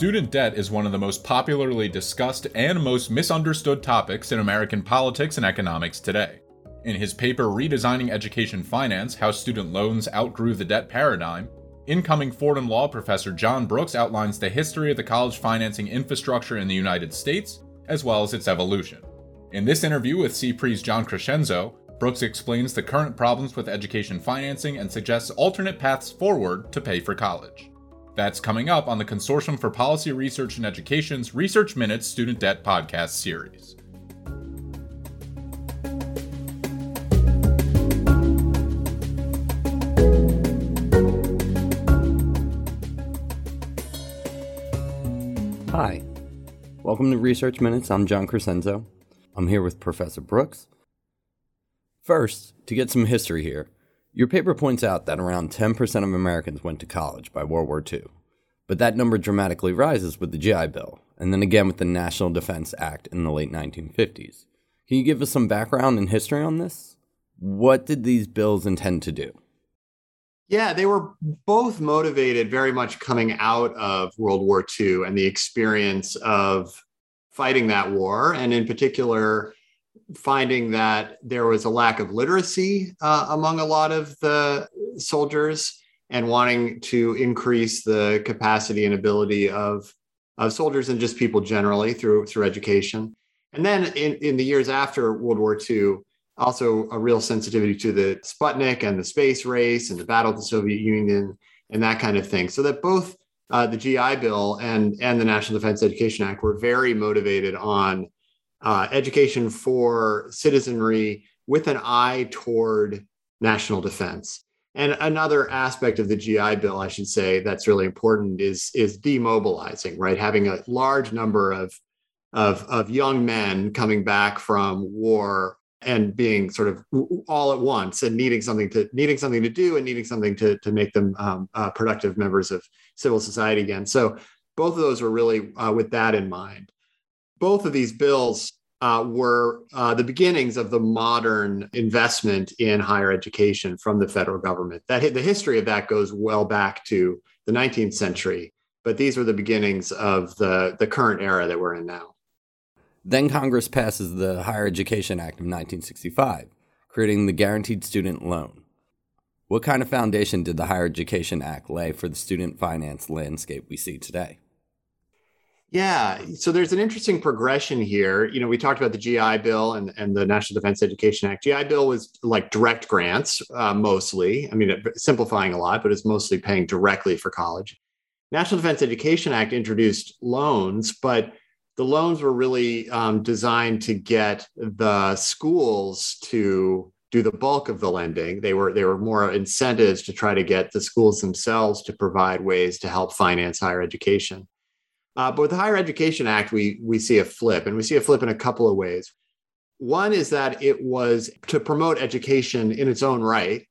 Student debt is one of the most popularly discussed and most misunderstood topics in American politics and economics today. In his paper Redesigning Education Finance How Student Loans Outgrew the Debt Paradigm, incoming Fordham Law professor John Brooks outlines the history of the college financing infrastructure in the United States, as well as its evolution. In this interview with CPRE's John Crescenzo, Brooks explains the current problems with education financing and suggests alternate paths forward to pay for college. That's coming up on the Consortium for Policy Research and Education's Research Minutes Student Debt Podcast series. Hi, welcome to Research Minutes. I'm John Crescenzo. I'm here with Professor Brooks. First, to get some history here, your paper points out that around 10% of Americans went to college by World War II, but that number dramatically rises with the GI Bill, and then again with the National Defense Act in the late 1950s. Can you give us some background and history on this? What did these bills intend to do? Yeah, they were both motivated very much coming out of World War II and the experience of fighting that war, and in particular, finding that there was a lack of literacy uh, among a lot of the soldiers and wanting to increase the capacity and ability of, of soldiers and just people generally through, through education. And then in, in the years after World War II, also a real sensitivity to the Sputnik and the space race and the battle of the Soviet Union and that kind of thing. So that both uh, the GI Bill and, and the National Defense Education Act were very motivated on uh, education for citizenry with an eye toward national defense. And another aspect of the GI Bill, I should say, that's really important is, is demobilizing, right? Having a large number of, of, of young men coming back from war and being sort of all at once and needing something to needing something to do and needing something to, to make them um, uh, productive members of civil society again. So both of those were really uh, with that in mind both of these bills uh, were uh, the beginnings of the modern investment in higher education from the federal government. That the history of that goes well back to the 19th century, but these were the beginnings of the, the current era that we're in now. Then Congress passes the Higher Education Act of 1965, creating the Guaranteed Student Loan. What kind of foundation did the Higher Education Act lay for the student finance landscape we see today? Yeah, so there's an interesting progression here. You know, we talked about the GI Bill and, and the National Defense Education Act. GI Bill was like direct grants uh, mostly. I mean, simplifying a lot, but it's mostly paying directly for college. National Defense Education Act introduced loans, but the loans were really um, designed to get the schools to do the bulk of the lending. They were they were more incentives to try to get the schools themselves to provide ways to help finance higher education. Uh, but with the Higher Education Act, we, we see a flip, and we see a flip in a couple of ways. One is that it was to promote education in its own right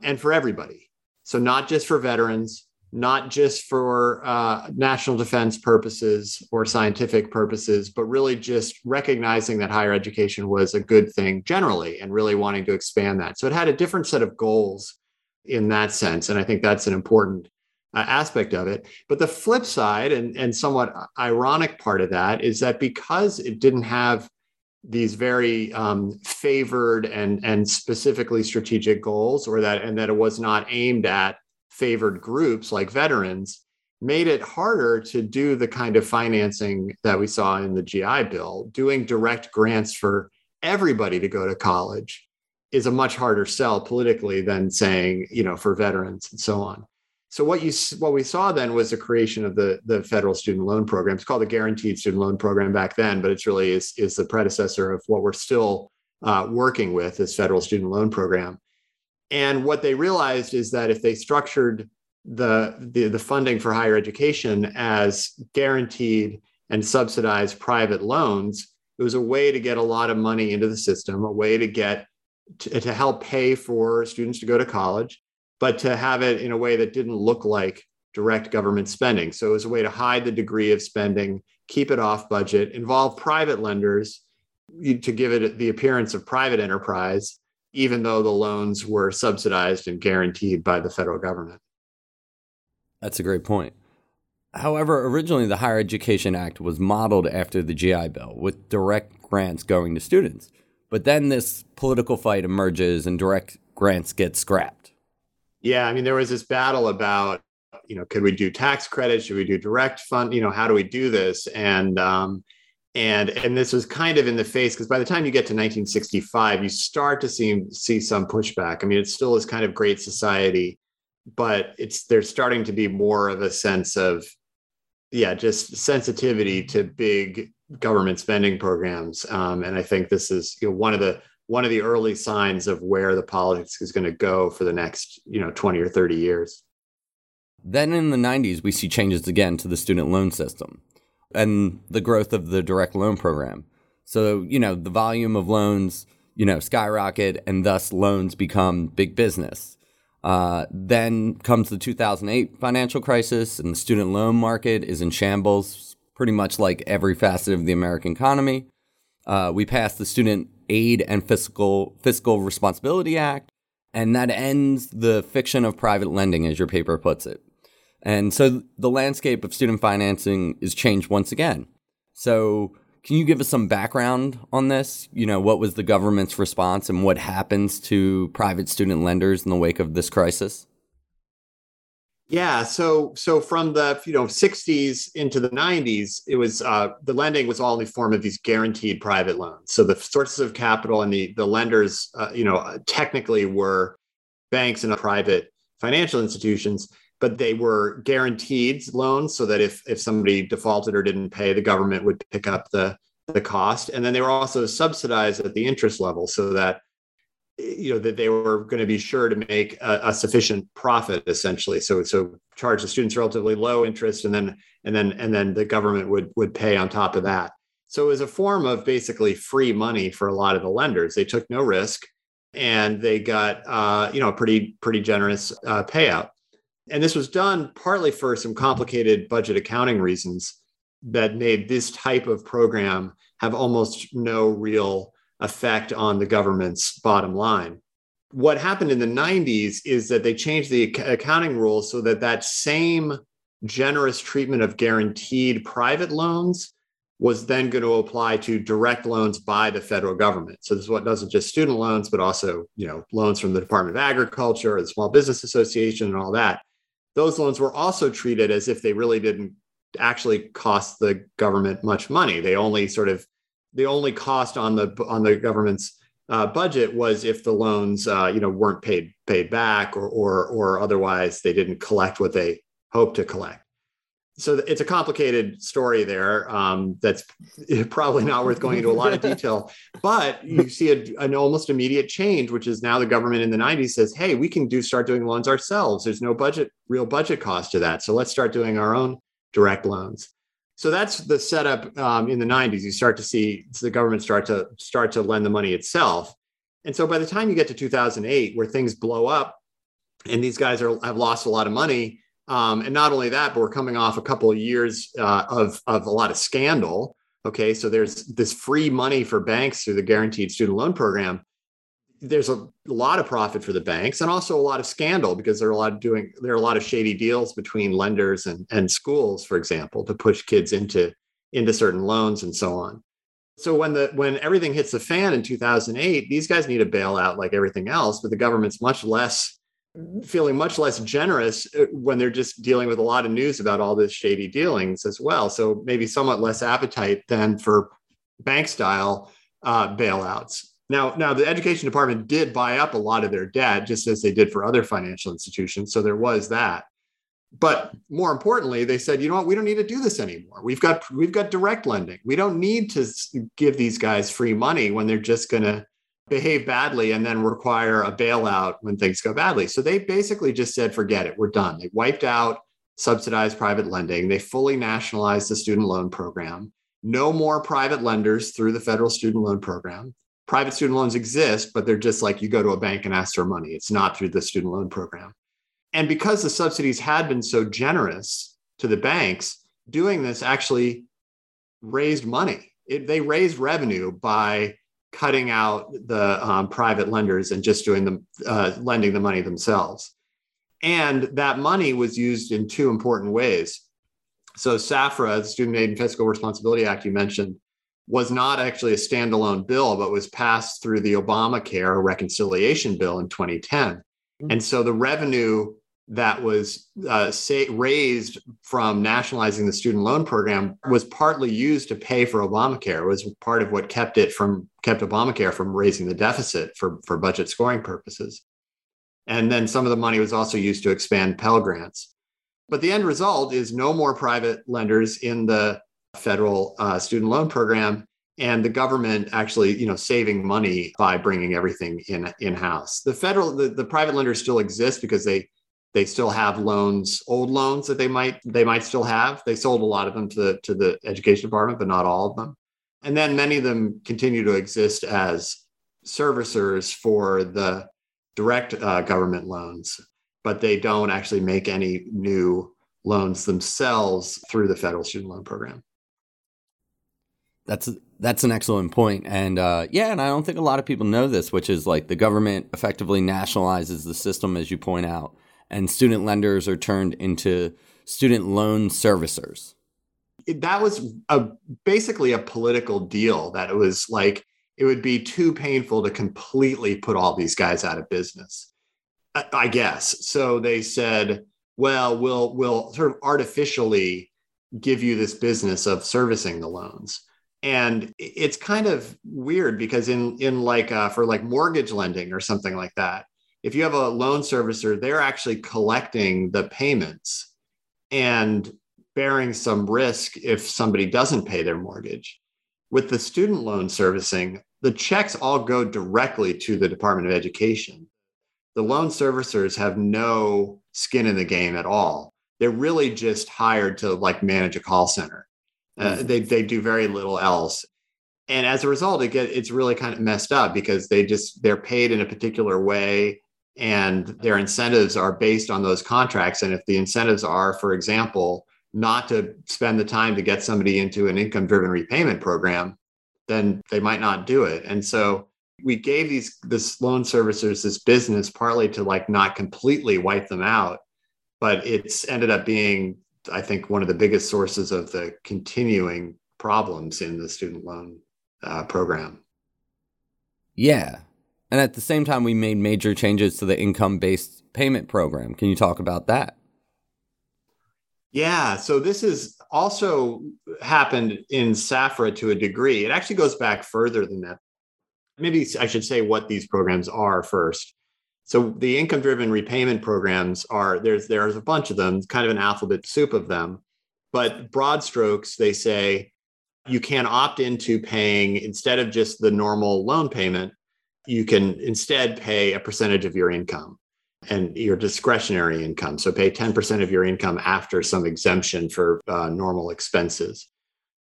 and for everybody. So, not just for veterans, not just for uh, national defense purposes or scientific purposes, but really just recognizing that higher education was a good thing generally and really wanting to expand that. So, it had a different set of goals in that sense. And I think that's an important uh, aspect of it. But the flip side, and, and somewhat ironic part of that, is that because it didn't have these very um, favored and, and specifically strategic goals, or that and that it was not aimed at favored groups like veterans, made it harder to do the kind of financing that we saw in the GI Bill. Doing direct grants for everybody to go to college is a much harder sell politically than saying, you know, for veterans and so on. So what you what we saw then was the creation of the the federal student loan program. It's called the Guaranteed Student Loan Program back then, but it's really is is the predecessor of what we're still uh, working with this federal student loan program. And what they realized is that if they structured the, the, the funding for higher education as guaranteed and subsidized private loans, it was a way to get a lot of money into the system, a way to get to, to help pay for students to go to college but to have it in a way that didn't look like direct government spending. So it was a way to hide the degree of spending, keep it off budget, involve private lenders to give it the appearance of private enterprise, even though the loans were subsidized and guaranteed by the federal government. That's a great point. However, originally the Higher Education Act was modeled after the GI Bill, with direct grants going to students. But then this political fight emerges and direct grants get scrapped. Yeah, I mean, there was this battle about, you know, could we do tax credits? Should we do direct fund? You know, how do we do this? And um, and and this was kind of in the face because by the time you get to 1965, you start to see see some pushback. I mean, it still is kind of great society, but it's there's starting to be more of a sense of yeah, just sensitivity to big government spending programs. Um, and I think this is you know, one of the one of the early signs of where the politics is going to go for the next you know 20 or 30 years. Then in the 90s, we see changes again to the student loan system and the growth of the direct loan program. So, you know, the volume of loans, you know, skyrocket and thus loans become big business. Uh, then comes the 2008 financial crisis, and the student loan market is in shambles, pretty much like every facet of the American economy. Uh, we passed the Student Aid and Fiscal Fiscal Responsibility Act, and that ends the fiction of private lending, as your paper puts it. And so the landscape of student financing is changed once again. So can you give us some background on this? You know, what was the government's response and what happens to private student lenders in the wake of this crisis? Yeah, so so from the you know 60s into the 90s, it was uh, the lending was all in the form of these guaranteed private loans. So the sources of capital and the the lenders, uh, you know, technically were banks and private financial institutions, but they were guaranteed loans so that if if somebody defaulted or didn't pay, the government would pick up the the cost, and then they were also subsidized at the interest level so that you know that they were going to be sure to make a, a, sufficient profit essentially. So so charge the students relatively low interest and then and then and then the government would would pay on top of that. So it was a form of basically free money for a lot of the lenders. They took no risk and they got uh, you know a pretty pretty generous uh, payout. And this was done partly for some complicated budget accounting reasons that made this type of program have almost no real effect on the government's bottom line. What happened in the 90s is that they changed the accounting rules so that that same generous treatment of guaranteed private loans was then going to apply to direct loans by the federal government. So this is what doesn't just student loans, but also you know loans from the Department of Agriculture, or the Small Business Association, and all that those loans were also treated as if they really didn't actually cost the government much money. They only sort of the only cost on the on the government's uh, budget was if the loans uh, you know weren't paid paid back or or or otherwise they didn't collect what they hoped to collect. So it's a complicated story there um, that's probably not worth going into a lot of detail. But you see a, an almost immediate change which is now the government in the 90s says hey we can do start doing loans ourselves. There's no budget real budget cost to that. So let's start doing our own direct loans so that's the setup um, in the 90s you start to see the government start to start to lend the money itself and so by the time you get to 2008 where things blow up and these guys are have lost a lot of money um, and not only that, but we're coming off a couple of years uh, of, of a lot of scandal. Okay, so there's this free money for banks through the guaranteed student loan program. There's a lot of profit for the banks and also a lot of scandal because there are a lot of doing there are a lot of shady deals between lenders and, and schools, for example, to push kids into into certain loans and so on. So when the when everything hits the fan in 2008, these guys need a bailout like everything else, but the government's much less feeling much less generous uh, when they're just dealing with a lot of news about all this shady dealings as well. So maybe somewhat less appetite than for bank style uh, bailouts. Now, now the education department did buy up a lot of their debt, just as they did for other financial institutions. So there was that. But more importantly, they said, you know what, we don't need to do this anymore. We've got we've got direct lending. We don't need to give these guys free money when they're just going to behave badly and then require a bailout when things go badly. So they basically just said, forget it, we're done. They wiped out subsidized private lending. They fully nationalized the student loan program. No more private lenders through the federal student loan program. Private student loans exist, but they're just like you go to a bank and ask for money. It's not through the student loan program. And because the subsidies had been so generous to the banks, doing this actually raised money. It, they raised revenue by cutting out the um, private lenders and just doing the uh, lending the money themselves. And that money was used in two important ways. So SAFRA, the Student Aid and Fiscal Responsibility Act you mentioned, was not actually a standalone bill, but was passed through the Obamacare reconciliation bill in 2010. Mm-hmm. And so the revenue that was uh, say, raised from nationalizing the student loan program was partly used to pay for Obamacare. It was part of what kept it from kept Obamacare from raising the deficit for, for budget scoring purposes. And then some of the money was also used to expand Pell Grants. But the end result is no more private lenders in the federal uh, student loan program and the government actually you know saving money by bringing everything in in house the federal the, the private lenders still exist because they they still have loans old loans that they might they might still have. They sold a lot of them to the to the education department but not all of them. And then many of them continue to exist as servicers for the direct uh, government loans but they don't actually make any new loans themselves through the federal student loan program that's that's an excellent point, and uh, yeah, and I don't think a lot of people know this, which is like the government effectively nationalizes the system, as you point out, and student lenders are turned into student loan servicers. That was a basically a political deal. That it was like it would be too painful to completely put all these guys out of business. I, guess so. They said, "Well, we'll we'll sort of artificially give you this business of servicing the loans." And it's kind of weird because in in like uh, for like mortgage lending or something like that if you have a loan servicer they're actually collecting the payments and bearing some risk if somebody doesn't pay their mortgage. With the student loan servicing the checks all go directly to the department of education. The loan servicers have no skin in the game at all. They're really just hired to like manage a call center uh, mm-hmm. they they do very little else, and as a result, it get it's really kind of messed up because they just they're paid in a particular way, and their incentives are based on those contracts. And if the incentives are, for example, not to spend the time to get somebody into an income driven repayment program, then they might not do it. And so we gave these this loan servicers this business partly to like not completely wipe them out, but it's ended up being I think, one of the biggest sources of the continuing problems in the student loan uh, program. Yeah. And at the same time, we made major changes to the income based payment program. Can you talk about that? Yeah. So this has also happened in SAFRA to a degree. It actually goes back further than that. Maybe I should say what these programs are first. So the income driven repayment programs are there's there's a bunch of them, kind of an alphabet soup of them. But broad strokes, they say you can opt into paying instead of just the normal loan payment, you can instead pay a percentage of your income and your discretionary income. So pay 10% of your income after some exemption for uh, normal expenses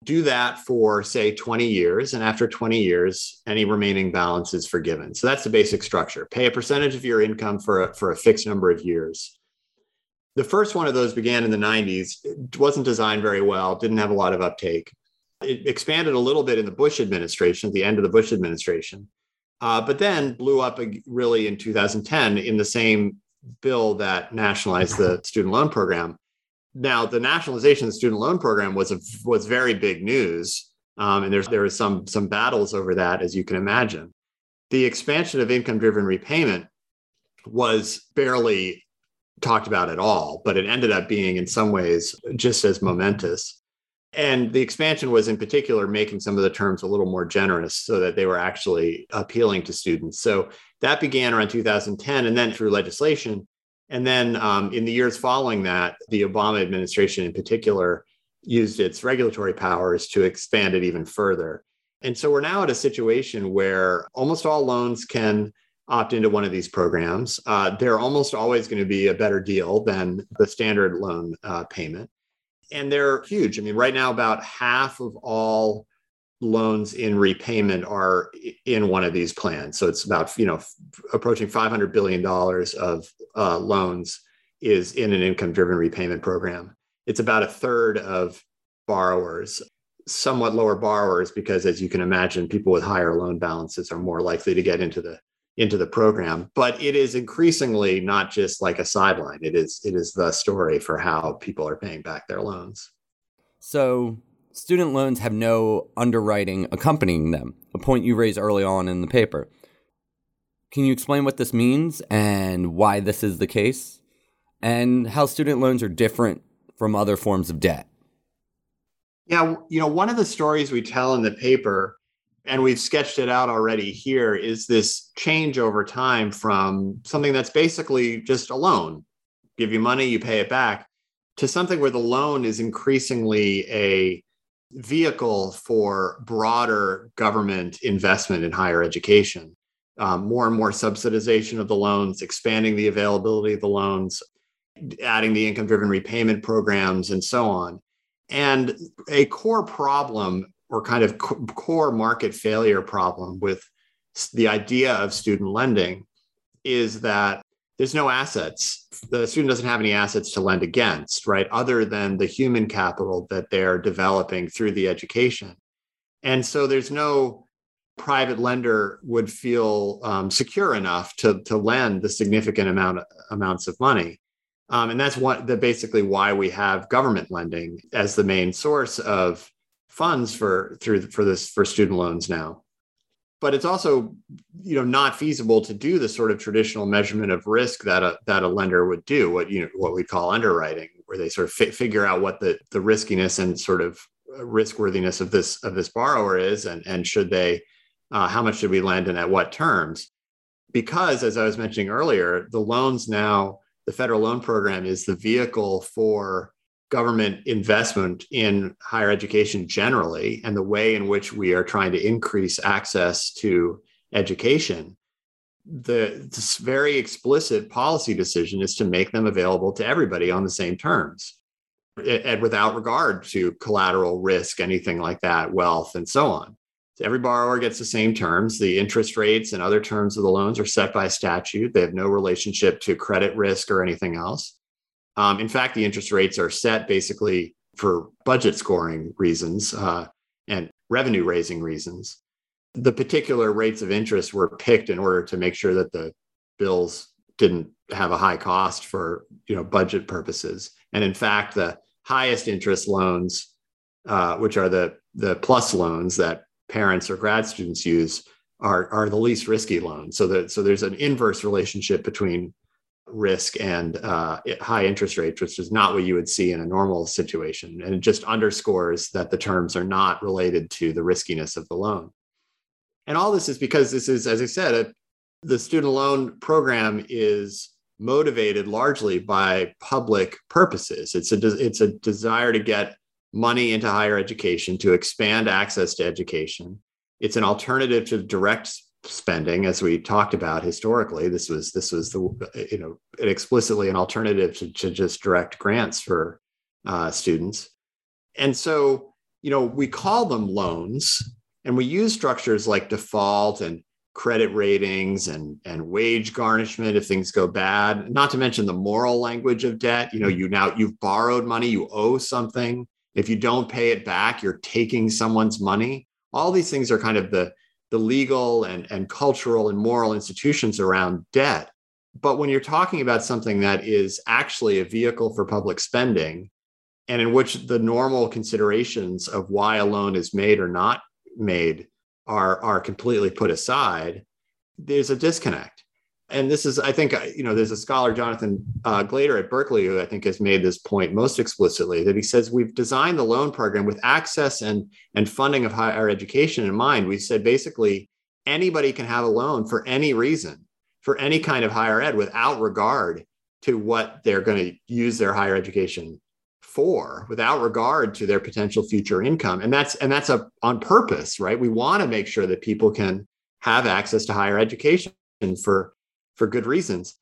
do that for say 20 years and after 20 years any remaining balance is forgiven. So that's the basic structure. Pay a percentage of your income for a, for a fixed number of years. The first one of those began in the 90s it wasn't designed very well didn't have a lot of uptake. It expanded a little bit in the bush administration at the end of the bush administration uh, but then blew up really in 2010 in the same bill that nationalized the student loan program now, the nationalization of the student loan program was a, was very big news, um, and there's there was some some battles over that, as you can imagine. The expansion of income-driven repayment was barely talked about at all, but it ended up being in some ways just as momentous. And the expansion was in particular making some of the terms a little more generous so that they were actually appealing to students. So that began around 2010. And then through legislation, and then um, in the years following that, the Obama administration in particular used its regulatory powers to expand it even further. And so we're now at a situation where almost all loans can opt into one of these programs. Uh, they're almost always going to be a better deal than the standard loan uh, payment. And they're huge. I mean, right now, about half of all loans in repayment are in one of these plans. So it's about you know approaching 500 billion dollars of uh, loans is in an income-driven repayment program. It's about a third of borrowers, somewhat lower borrowers, because as you can imagine, people with higher loan balances are more likely to get into the into the program. But it is increasingly not just like a sideline. It is it is the story for how people are paying back their loans. So, student loans have no underwriting accompanying them, a point you raise early on in the paper. Can you explain what this means and why this is the case? And how student loans are different from other forms of debt? Yeah, you know, one of the stories we tell in the paper, and we've sketched it out already here, is this change over time from something that's basically just a loan give you money, you pay it back, to something where the loan is increasingly a vehicle for broader government investment in higher education. Um, more and more subsidization of the loans, expanding the availability of the loans, adding the income driven repayment programs, and so on. And a core problem, or kind of core market failure problem with the idea of student lending, is that there's no assets. The student doesn't have any assets to lend against, right? Other than the human capital that they're developing through the education. And so there's no private lender would feel um, secure enough to, to lend the significant amount amounts of money. Um, and that's what the basically why we have government lending as the main source of funds for through for this for student loans now but it's also you know not feasible to do the sort of traditional measurement of risk that a that a lender would do what you know what we call underwriting where they sort of fi- figure out what the the riskiness and sort of risk worthiness of this of this borrower is and and should they uh, how much should we lend and at what terms? Because as i was mentioning earlier the loans now the federal loan program is the vehicle for government investment in higher education generally and the way in which we are trying to increase access to education the this very explicit policy decision is to make them available to everybody on the same terms and without regard to collateral risk anything like that wealth and so on. So every borrower gets the same terms. The interest rates and other terms of the loans are set by statute. They have no relationship to credit risk or anything else um, in fact, the interest rates are set basically for budget scoring reasons uh, and revenue raising reasons. The particular rates of interest were picked in order to make sure that the bills didn't have a high cost for you know budget purposes. And in fact, the highest interest loans, uh, which are the the plus loans that parents or grad students use, are are the least risky loans. So that so there's an inverse relationship between risk and uh, high interest rates, which is not what you would see in a normal situation. And it just underscores that the terms are not related to the riskiness of the loan. And all this is because this is, as I said, a, the student loan program is motivated largely by public purposes. It's a, it's a desire to get money into higher education, to expand access to education. It's an alternative to direct spending as we talked about historically this was this was the you know explicitly an alternative to, to just direct grants for uh, students. And so you know we call them loans and we use structures like default and credit ratings and and wage garnishment if things go bad not to mention the moral language of debt. You know you now you've borrowed money you owe something. If you don't pay it back you're taking someone's money. All these things are kind of the the legal and, and cultural and moral institutions around debt. But when you're talking about something that is actually a vehicle for public spending, and in which the normal considerations of why a loan is made or not made are, are completely put aside, there's a disconnect and this is, I think, uh, you know, there's a scholar, Jonathan uh, Glater at Berkeley, who I think has made this point most explicitly that he says we've designed the loan program with access and and funding of higher education in mind. We said basically anybody can have a loan for any reason, for any kind of higher ed, without regard to what they're going to use their higher education for, without regard to their potential future income. And that's and that's a on purpose, right? We want to make sure that people can have access to higher education for for good reasons.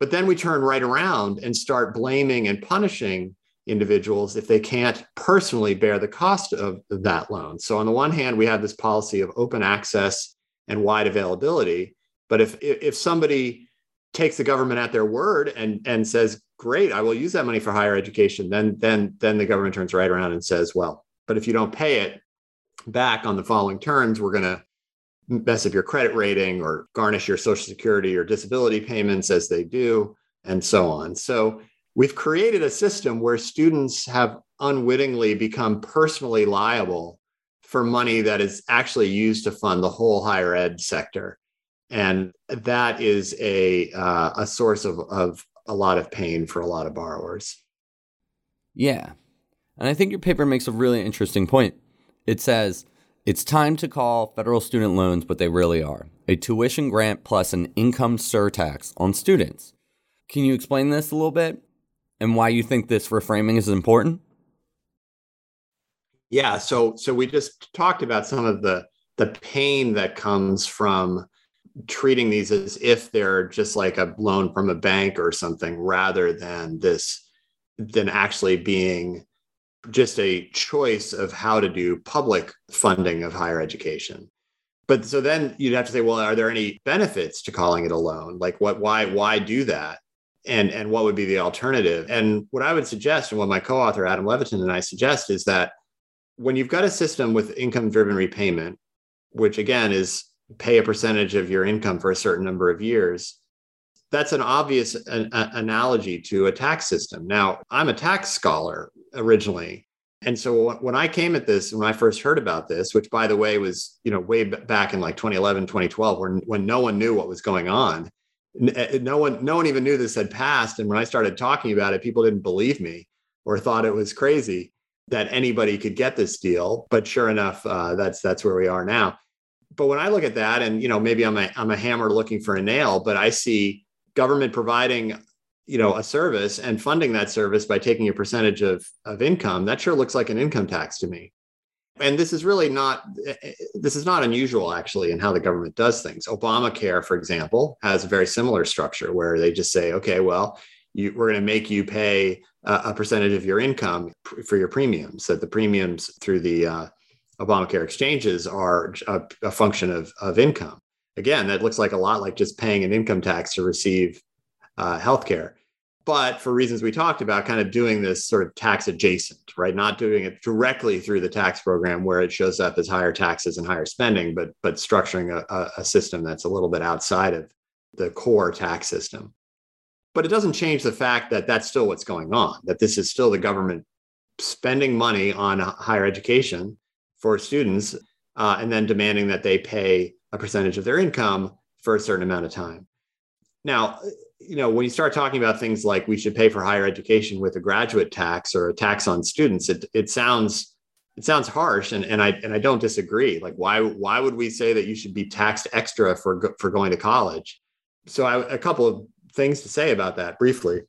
But then we turn right around and start blaming and punishing individuals if they can't personally bear the cost of that loan. So on the one hand, we have this policy of open access and wide availability. But if if somebody takes the government at their word and and says, "Great, I will use that money for higher education," then then then the government turns right around and says, "Well, but if you don't pay it back on the following terms, we're going to mess up your credit rating or garnish your social security or disability payments as they do and so on so we've created a system where students have unwittingly become personally liable for money that is actually used to fund the whole higher ed sector. And that is a, uh, a source of, of a lot of pain for a lot of borrowers. Yeah. And I think your paper makes a really interesting point. It says, it's time to call federal student loans what they really are a tuition grant plus an income surtax on students. Can you explain this a little bit and why you think this reframing is important? Yeah, so so we just talked about some of the the pain that comes from treating these as if they're just like a loan from a bank or something rather than this than actually being just a choice of how to do public funding of higher education. But so then you'd have to say, well, are there any benefits to calling it a loan? Like what why why do that? And and what would be the alternative? And what I would suggest and what my co-author Adam Levitin and I suggest is that when you've got a system with income driven repayment, which again is pay a percentage of your income for a certain number of years, that's an obvious an, a, analogy to a tax system. Now, I'm a tax scholar originally. And so when I came at this, when I first heard about this, which by the way was, you know, way back in like 2011, 2012, when, when no one knew what was going on, eh, no one, no one even knew this had passed. And when I started talking about it, people didn't believe me or thought it was crazy that anybody could get this deal. But sure enough, uh, that's that's where we are now. But when I look at that, and you know, maybe I'm a I'm a hammer looking for a nail, but I see government providing you know a service and funding that service by taking a percentage of of income that sure looks like an income tax to me. And this is really not this is not unusual actually in how the government does things. Obamacare for example has a very similar structure where they just say okay well you, we're going to make you pay a, a, percentage of your income pr- for your premiums that the premiums through the uh, obamacare exchanges are a, a function of, of income. Again, that looks like a lot like just paying an income tax to receive uh, health care. But for reasons we talked about, kind of doing this sort of tax adjacent, right? Not doing it directly through the tax program where it shows up as higher taxes and higher spending, but but structuring a, a system that's a little bit outside of the core tax system. But it doesn't change the fact that that's still what's going on. That this is still the government spending money on higher education for students, uh, and then demanding that they pay a percentage of their income for a certain amount of time. Now, you know, when you start talking about things like we should pay for higher education with a graduate tax or a tax on students, it, it sounds it sounds harsh, and, and I and I don't disagree. Like, why why would we say that you should be taxed extra for for going to college? So, I, a couple of things to say about that briefly.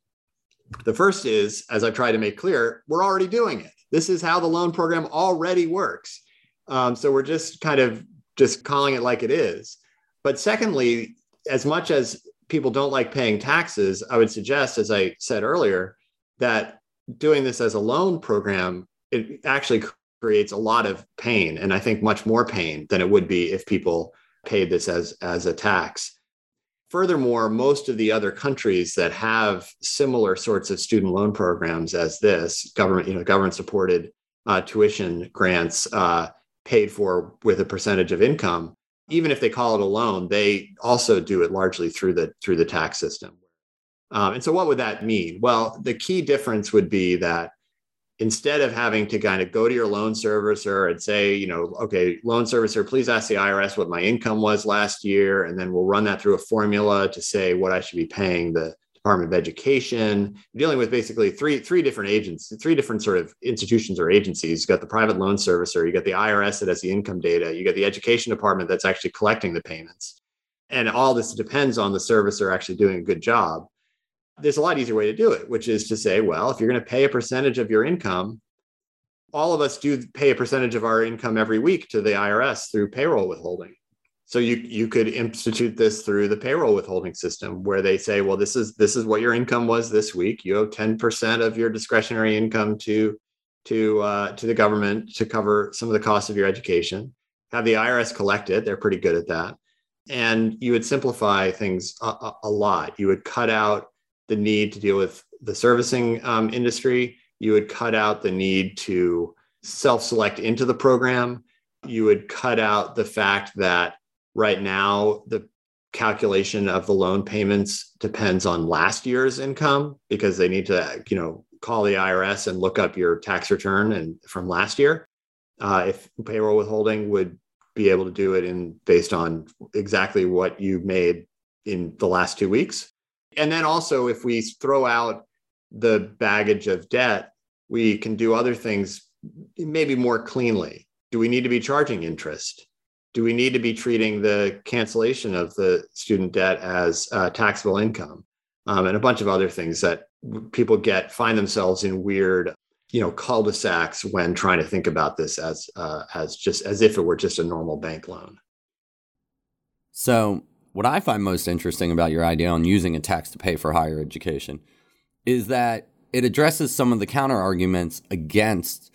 The first is, as I try to make clear, we're already doing it. This is how the loan program already works. Um, so we're just kind of just calling it like it is. But secondly, as much as people don't like paying taxes, I would suggest, as I said earlier, that doing this as a loan program, it actually creates a lot of pain. And I think much more pain than it would be if people paid this as, as a tax. Furthermore, most of the other countries that have similar sorts of student loan programs as this, government, you know, government supported uh, tuition grants, uh, paid for with a percentage of income even if they call it a loan they also do it largely through the through the tax system. Um, and so what would that mean? Well the key difference would be that instead of having to kind of go to your loan servicer and say you know okay loan servicer please ask the irs what my income was last year and then we'll run that through a formula to say what i should be paying the Department of Education, dealing with basically three three different agents, three different sort of institutions or agencies. You got the private loan servicer, you got the IRS that has the income data, you got the education department that's actually collecting the payments. And all this depends on the servicer actually doing a good job. There's a lot easier way to do it, which is to say, well, if you're going to pay a percentage of your income, all of us do pay a percentage of our income every week to the IRS through payroll withholding. So you you could institute this through the payroll withholding system where they say, well, this is this is what your income was this week. You owe 10% of your discretionary income to to uh, to the government to cover some of the costs of your education. Have the IRS collect it. They're pretty good at that. And you would simplify things a, a lot. You would cut out the need to deal with the servicing um, industry. You would cut out the need to self select into the program. You would cut out the fact that Right now, the calculation of the loan payments depends on last year's income because they need to, you know, call the IRS and look up your tax return and from last year. Uh, if payroll withholding would be able to do it in based on exactly what you made in the last two weeks. And then also, if we throw out the baggage of debt, we can do other things maybe more cleanly. Do we need to be charging interest? Do we need to be treating the cancellation of the student debt as uh, taxable income? Um, and a bunch of other things that people get find themselves in weird you know cul-de-sacs when trying to think about this as uh, as just as if it were just a normal bank loan so what i find most interesting about your idea on using a tax to pay for higher education is that it addresses some of the counter arguments against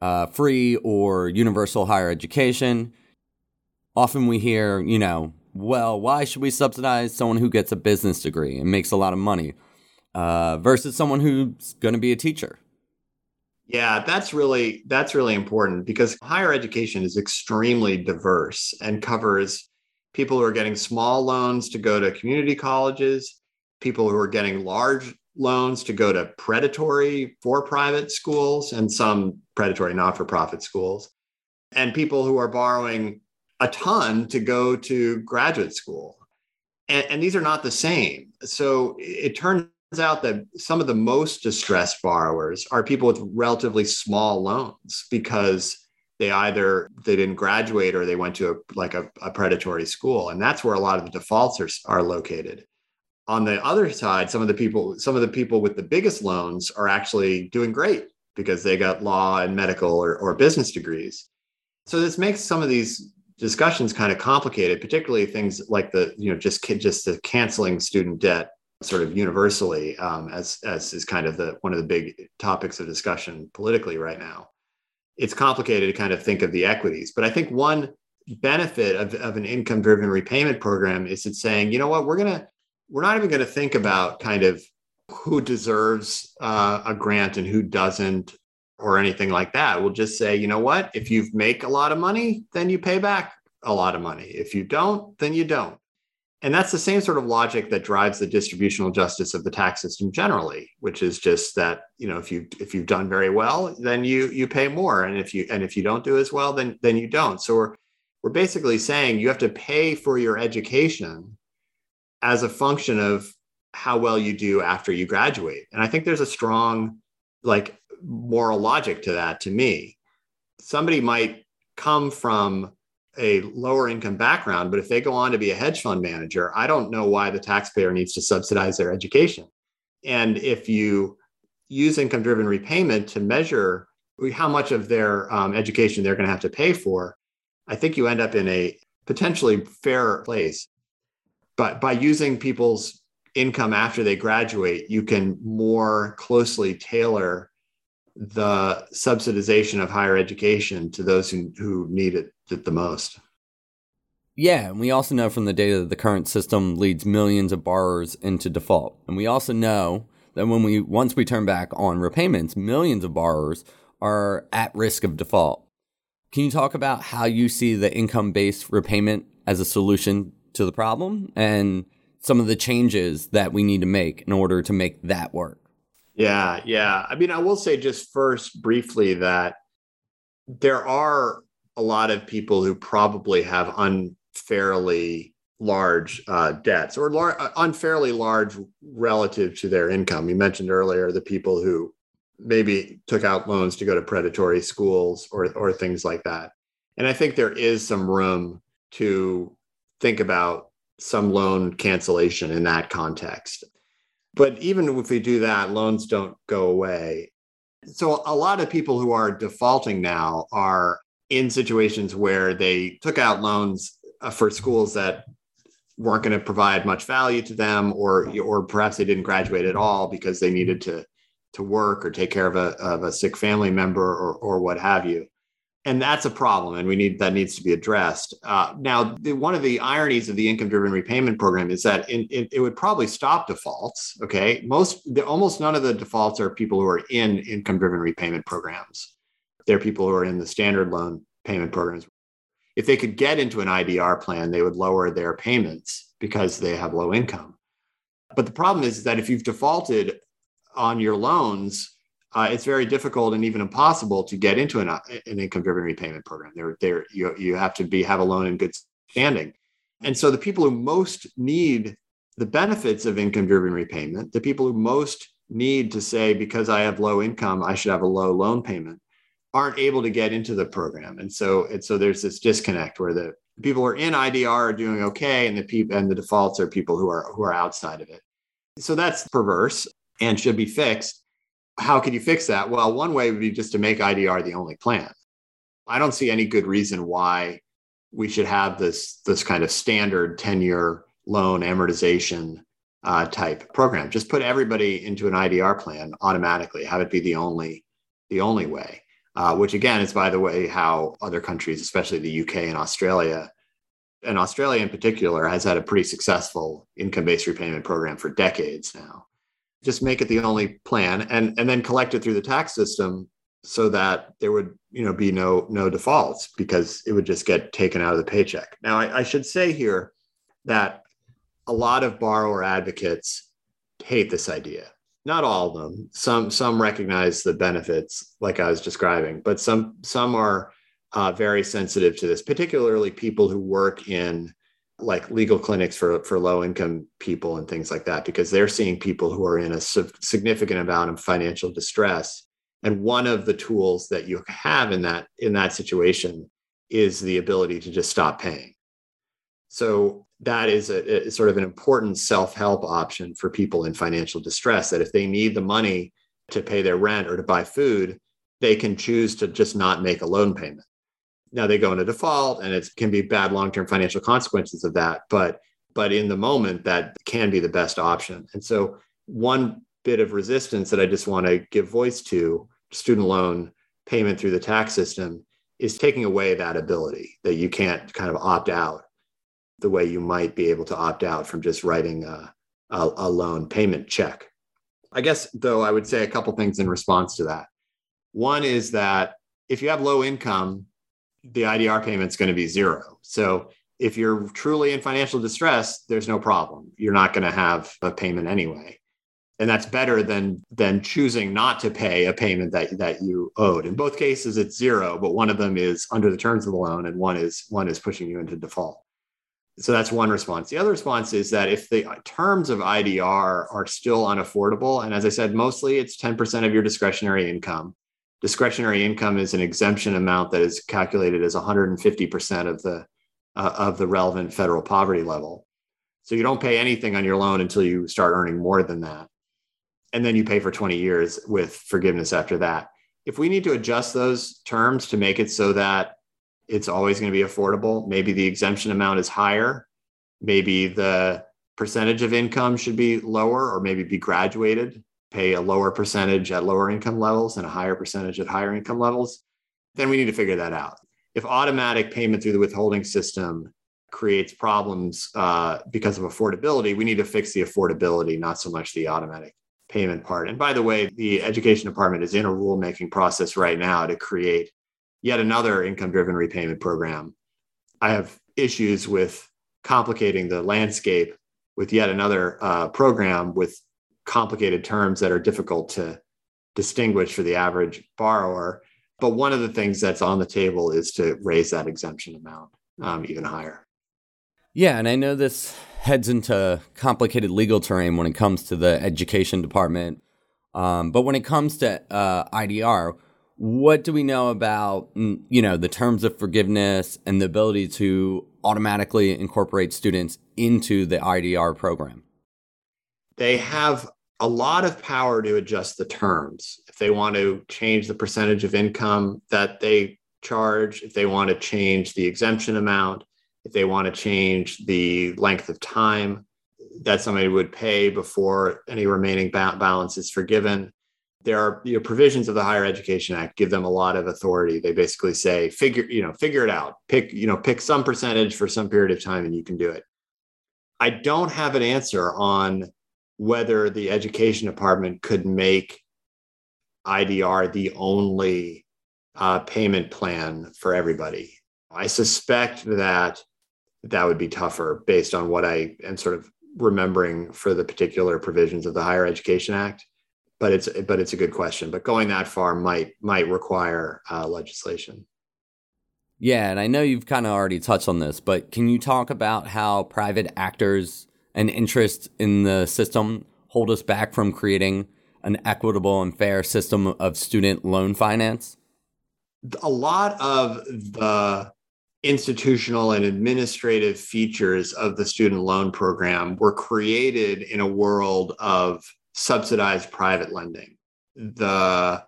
uh, free or universal higher education often we hear you know well why should we subsidize someone who gets a business degree and makes a lot of money uh, versus someone who's going to be a teacher? Yeah, that's really that's really important because higher education is extremely diverse and covers people who are getting small loans to go to community colleges, people who are getting large loans to go to predatory for profit schools and some predatory not for profit schools, and people who are borrowing a ton to go to graduate school. And, and these are not the same. So it turns out that some of the most distressed borrowers are people with relatively small loans because they either they didn't graduate or they went to a like a, a, predatory school and that's where a lot of the defaults are, are located on the other side some of the people some of the people with the biggest loans are actually doing great because they got law and medical or, or business degrees so this makes some of these discussions kind of complicated particularly things like the you know just just the canceling student debt sort of universally um, as as is kind of the one of the big topics of discussion politically right now. It's complicated to kind of think of the equities, but I think one benefit of, of an income driven repayment program is it's saying, you know what, we're gonna we're not even going to think about kind of who deserves uh, a grant and who doesn't or anything like that. We'll just say, you know what, if you make a lot of money, then you pay back a lot of money. If you don't, then you don't and that's the same sort of logic that drives the distributional justice of the tax system generally which is just that you know if you if you've done very well then you you pay more and if you and if you don't do as well then then you don't so we're we're basically saying you have to pay for your education as a function of how well you do after you graduate and i think there's a strong like moral logic to that to me somebody might come from a lower income background, but if they go on to be a hedge fund manager, I don't know why the taxpayer needs to subsidize their education. And if you use income driven repayment to measure how much of their um, education they're going to have to pay for, I think you end up in a potentially fairer place. But by using people's income after they graduate, you can more closely tailor the subsidization of higher education to those who, who need it the most. Yeah, and we also know from the data that the current system leads millions of borrowers into default. And we also know that when we once we turn back on repayments, millions of borrowers are at risk of default. Can you talk about how you see the income-based repayment as a solution to the problem and some of the changes that we need to make in order to make that work? Yeah, yeah. I mean, I will say just first briefly that there are a lot of people who probably have unfairly large uh, debts or lar- uh, unfairly large relative to their income. You mentioned earlier the people who maybe took out loans to go to predatory schools or, or things like that. And I think there is some room to think about some loan cancellation in that context. But even if we do that, loans don't go away. So a lot of people who are defaulting now are in situations where they took out loans uh, for schools that weren't going to provide much value to them or or perhaps they didn't graduate at all because they needed to to work or take care of a, of a sick family member or, or what have you and that's a problem and we need that needs to be addressed. Uh, now the, one of the ironies of the income driven repayment program is that in, it, it would probably stop defaults okay? Most the, almost none of the defaults are people who are in income driven repayment programs. They're people who are in the standard loan payment programs. If they could get into an idr plan they would lower their payments because they have low income. But the problem is that if you've defaulted on your loans uh, it's very difficult and even impossible to get into an, uh, an income-driven repayment program. There, there, you, you have to be have a loan in good standing, and so the people who most need the benefits of income-driven repayment, the people who most need to say because I have low income, I should have a low loan payment, aren't able to get into the program, and so and so there's this disconnect where the people who are in IDR are doing okay, and the people and the defaults are people who are who are outside of it. So that's perverse and should be fixed how could you fix that? Well, one way would be just to make IDR the only plan. I don't see any good reason why we should have this this kind of standard 10 year loan amortization uh, type program. Just put everybody into an IDR plan automatically. Have it be the only the only way. Uh, which again is, by the way, how other countries, especially the UK and Australia, and Australia in particular, has had a pretty successful income based repayment program for decades now just make it the only plan and and then collect it through the tax system so that there would you know be no no defaults because it would just get taken out of the paycheck. Now I, I should say here that a lot of borrower advocates hate this idea. Not all of them. Some some recognize the benefits like i was describing but some some are uh, very sensitive to this particularly people who work in like legal clinics for for low income people and things like that because they're seeing people who are in a significant amount of financial distress. And one of the tools that you have in that in that situation is the ability to just stop paying. So that is a, a sort of an important self-help option for people in financial distress that if they need the money to pay their rent or to buy food they can choose to just not make a loan payment now they go into default and it can be bad long-term financial consequences of that but but in the moment that can be the best option. And so one bit of resistance that i just want to give voice to student loan payment through the tax system is taking away that ability that you can't kind of opt out the way you might be able to opt out from just writing a, a, a loan payment check. I guess though i would say a couple things in response to that. One is that if you have low income the IDR payment is going to be zero. So if you're truly in financial distress, there's no problem. You're not going to have a payment anyway. And that's better than than choosing not to pay a payment that, that you owed. In both cases, it's zero, but one of them is under the terms of the loan and one is one is pushing you into default. So that's one response. The other response is that if the terms of IDR are still unaffordable, and as I said, mostly it's 10% of your discretionary income, discretionary income is an exemption amount that is calculated as 150% of the uh, of the relevant federal poverty level. So you don't pay anything on your loan until you start earning more than that. And then you pay for 20 years with forgiveness after that. If we need to adjust those terms to make it so that it's always going to be affordable, maybe the exemption amount is higher, maybe the percentage of income should be lower or maybe be graduated pay a lower percentage at lower income levels and a higher percentage at higher income levels, then we need to figure that out. If automatic payment through the withholding system creates problems uh, because of affordability, we need to fix the affordability, not so much the automatic payment part. And by the way, the education department is in a rulemaking process right now to create yet another income driven repayment program. I have issues with complicating the landscape with yet another uh, program with complicated terms that are difficult to distinguish for the average borrower. But one of the things that's on the table is to raise that exemption amount um, even higher. Yeah, and I know this heads into complicated legal terrain when it comes to the education department. Um, but when it comes to uh, IDR, what do we know about mm, you know the terms of forgiveness and the ability to automatically incorporate students into the IDR program? They have a lot of power to adjust the terms. If they want to change the percentage of income that they charge, if they want to change the exemption amount, if they want to change the length of time that somebody would pay before any remaining ba- balance is forgiven. There are you know, provisions of the Higher Education Act give them a lot of authority. They basically say, figure, you know, figure it out. Pick, you know, pick some percentage for some period of time and you can do it. I don't have an answer on whether the education department could make IDR the only uh, payment plan for everybody. I suspect that that would be tougher based on what I am sort of remembering for the particular provisions of the Higher Education Act. but it's but it's a good question. But going that far might might require uh, legislation. Yeah, and I know you've kind of already touched on this, but can you talk about how private actors and interest in the system hold us back from creating an equitable and fair system of student loan finance? A lot of the institutional and administrative features of the student loan program were created in a world of subsidized private lending. The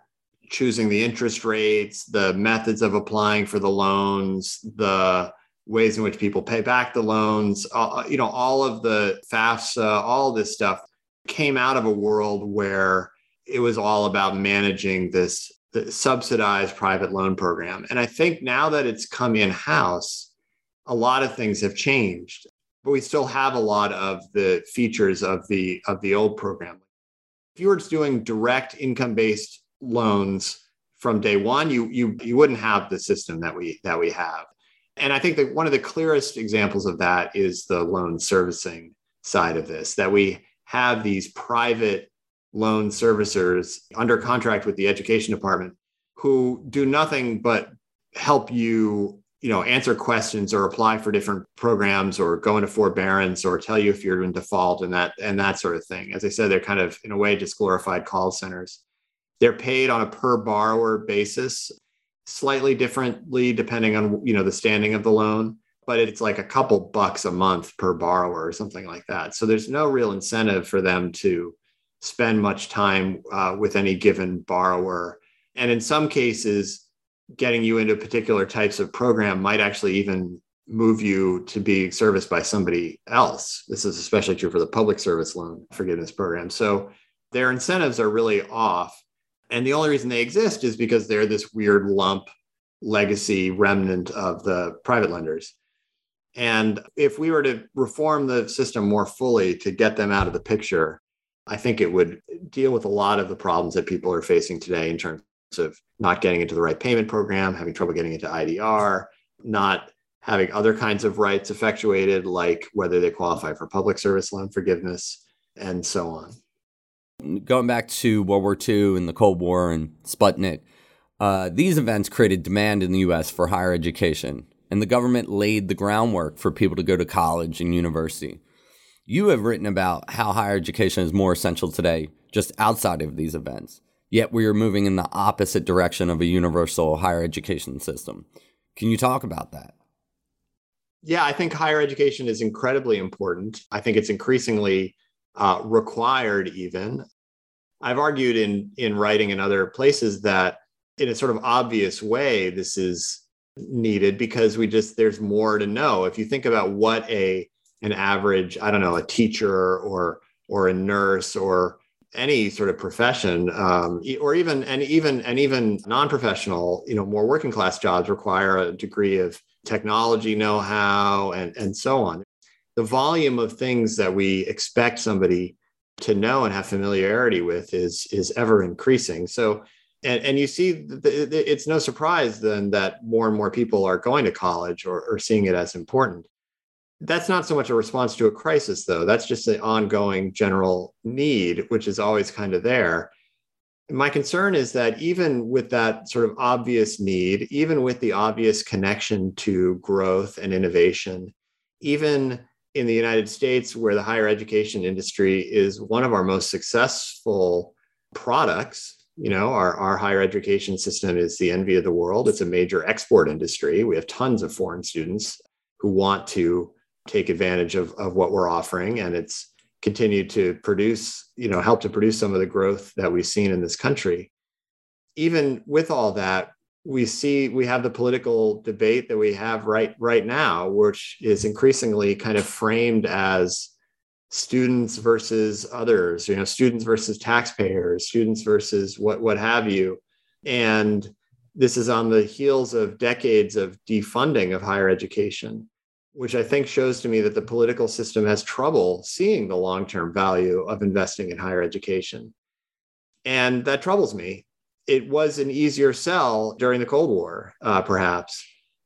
choosing the interest rates, the methods of applying for the loans, the ways in which people pay back the loans, uh, you know, all of the FAFSA, all this stuff came out of a world where it was all about managing this subsidized private loan program. And I think now that it's come in house, a lot of things have changed, but we still have a lot of the features of the of the old program. If you were doing direct income based loans from day one, you you you wouldn't have the system that we that we have. And I think that one of the clearest examples of that is the loan servicing side of this, that we have these private loan servicers under contract with the education department who do nothing but help you you know answer questions or apply for different programs or go into forbearance or tell you if you're in default and that and that sort of thing. As i said they're kind of in a way just glorified call centers. They're paid on a per borrower basis slightly differently depending on you know the standing of the loan but it's like a couple bucks a month per borrower or something like that. So there's no real incentive for them to spend much time uh, with any given borrower. And in some cases, getting you into particular types of program might actually even move you to be serviced by somebody else. This is especially true for the public service loan forgiveness program. So their incentives are really off. And the only reason they exist is because they're this weird lump legacy remnant of the private lenders. And if we were to reform the system more fully to get them out of the picture, I think it would deal with a lot of the problems that people are facing today in terms of not getting into the right payment program, having trouble getting into IDR, not having other kinds of rights effectuated, like whether they qualify for public service loan forgiveness, and so on. Going back to World War II and the Cold War and Sputnik, uh, these events created demand in the US for higher education and the government laid the groundwork for people to go to college and university. You have written about how higher education is more essential today, just outside of these events. Yet we are moving in the opposite direction of a universal higher education system. Can you talk about that? Yeah, I think higher education is incredibly important. I think it's increasingly uh, required, even. I've argued in in writing in other places that, in a sort of obvious way, this is needed because we just there's more to know. If you think about what a an average i don't know a teacher or or a nurse or any sort of profession um, or even and even and even non-professional you know more working class jobs require a degree of technology know-how and and so on. The volume of things that we expect somebody to know and have familiarity with is is ever increasing. So and, and you see it's no surprise then that more and more people are going to college or, or seeing it as important. That's not so much a response to a crisis though. That's just an ongoing general need which is always kind of there. My concern is that even with that sort of obvious need even with the obvious connection to growth and innovation even in the united states where the higher education industry is one of our most successful products. You know our, our higher education system is the envy of the world. It's a major export industry. We have tons of foreign students who want to take advantage of, of what we're offering and it's continued to produce you know help to produce some of the growth that we've seen in this country. Even with all that we see we have the political debate that we have right right now which is increasingly kind of framed as students versus others, you know, students versus taxpayers, students versus what what have you. And this is on the heels of decades of defunding of higher education, which I think shows to me that the political system has trouble seeing the long-term value of investing in higher education. And that troubles me. It was an easier sell during the Cold War, uh, perhaps.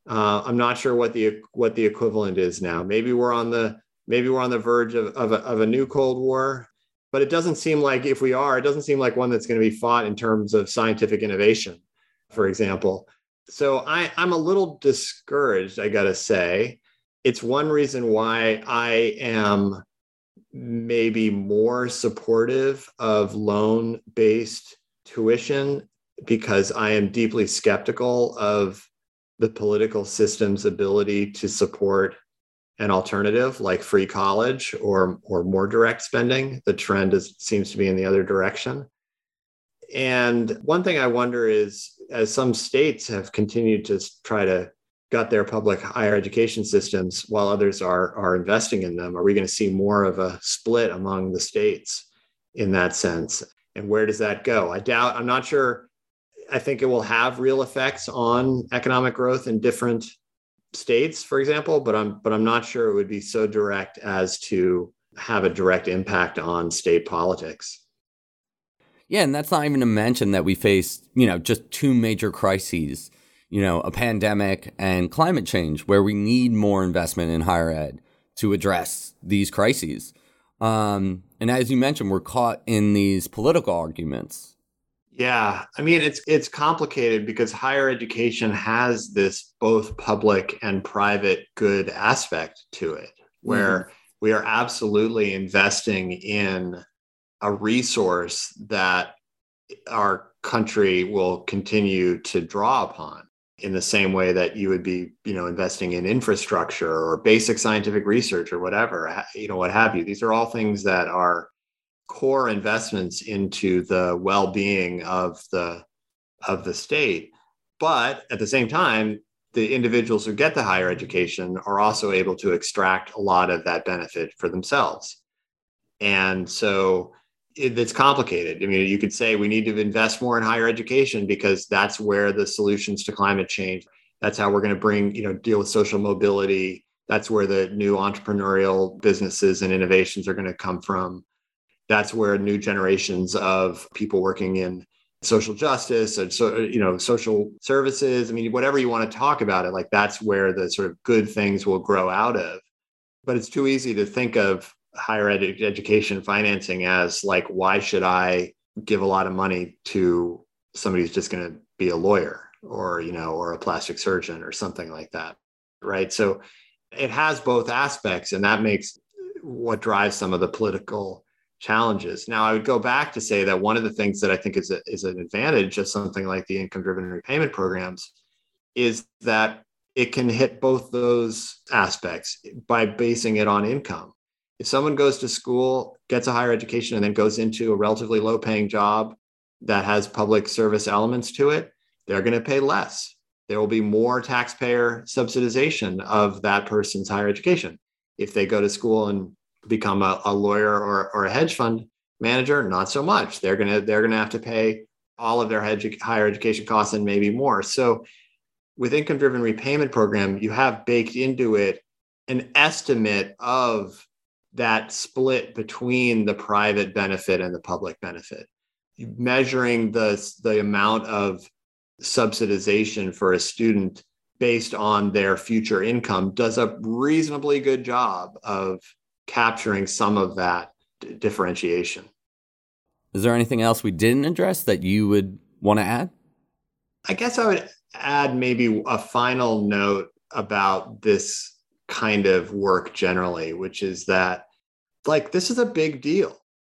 Uh, I'm not sure what the what the equivalent is now. Maybe we're on the maybe we're on the verge of, of, a, of a new Cold War. but it doesn't seem like if we are, it doesn't seem like one that's going to be fought in terms of scientific innovation, for example. So I, I'm a little discouraged, I got to say. It's one reason why I am maybe more supportive of loan based tuition because I am deeply skeptical of the political system's ability to support an alternative like free college or or more direct spending. The trend is seems to be in the other direction. And one thing I wonder is, as some states have continued to try to gut their public higher education systems while others are are investing in them, are we going to see more of a split among the states in that sense? And where does that go? I doubt. I'm not sure. I think it will have real effects on economic growth in different states, for example, but I'm but I'm not sure it would be so direct as to have a direct impact on state politics. Yeah, and that's not even to mention that we face, you know, just two major crises, you know, a pandemic and climate change, where we need more investment in higher ed to address these crises. Um, and as you mentioned, we're caught in these political arguments yeah, I mean it's it's complicated because higher education has this both public and private good aspect to it where mm-hmm. we are absolutely investing in a resource that our country will continue to draw upon in the same way that you would be you know investing in infrastructure or basic scientific research or whatever you know what have you these are all things that are core investments into the well-being of the of the state. But at the same time the individuals who get the higher education are also able to extract a lot of that benefit for themselves. And so it, it's complicated. I mean you could say we need to invest more in higher education because that's where the solutions to climate change that's how we're going to bring you know deal with social mobility. That's where the new entrepreneurial businesses and innovations are going to come from that's where new generations of people working in social justice and so you know social services i mean whatever you want to talk about it like that's where the sort of good things will grow out of. But it's too easy to think of higher ed- education financing as like why should i give a lot of money to somebody who's just going to be a lawyer or you know or a plastic surgeon or something like that right? So it has both aspects and that makes what drives some of the political challenges. Now, I would go back to say that one of the things that I think is, a, is an advantage of something like the income driven repayment programs is that it can hit both those aspects by basing it on income. If someone goes to school, gets a higher education, and then goes into a relatively low paying job that has public service elements to it, they're going to pay less. There will be more taxpayer subsidization of that person's higher education. If they go to school and become a, a lawyer or, or a hedge fund manager not so much. They're going to they're going to have to pay all of their edu- higher education costs and maybe more. So with income driven repayment program you have baked into it an estimate of that split between the private benefit and the public benefit. Measuring the the amount of subsidization for a student based on their future income does a reasonably good job of capturing some of that d- differentiation. Is there anything else we didn't address that you would want to add? I guess I would add maybe a final note about this kind of work generally, which is that, like, this is a big deal.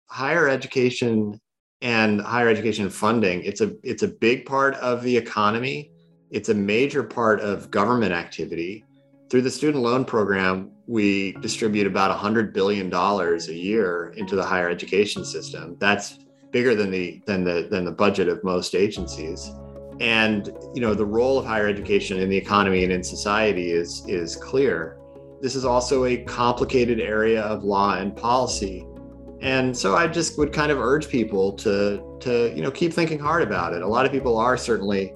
Higher education and higher education funding it's a it's a big part of the economy it's a major part of government activity through the student loan program we distribute about $100 billion a year into the higher education system. That's bigger than the than the than the budget of most agencies. And you know, the role of higher education in the economy and in society is is clear. This is also a complicated area of law and policy. And so I just would kind of urge people to to you know keep thinking hard about it. A lot of people are certainly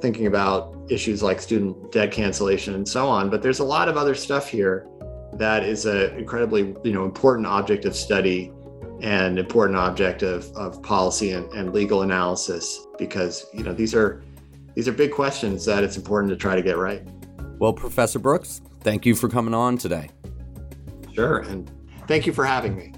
thinking about issues like student debt cancellation and so on, but there's a lot of other stuff here that is an incredibly you know important object of study and important object of, of policy and, and legal analysis because you know these are these are big questions that it's important to try to get right. Well professor brooks thank you for coming on today. Sure and thank you for having me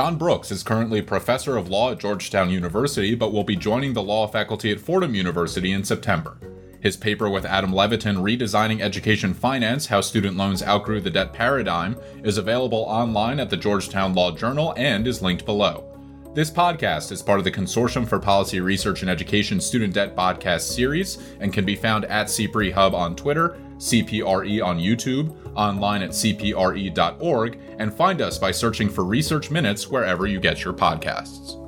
John Brooks is currently professor of law at Georgetown University, but will be joining the law faculty at Fordham University in September. His paper with Adam Levitin, Redesigning Education Finance How Student Loans Outgrew the Debt Paradigm, is available online at the Georgetown Law Journal and is linked below. This podcast is part of the Consortium for Policy Research and Education Student Debt podcast series and can be found at CPRE Hub on Twitter, CPRE on YouTube, online at cpre.org, and find us by searching for Research Minutes wherever you get your podcasts.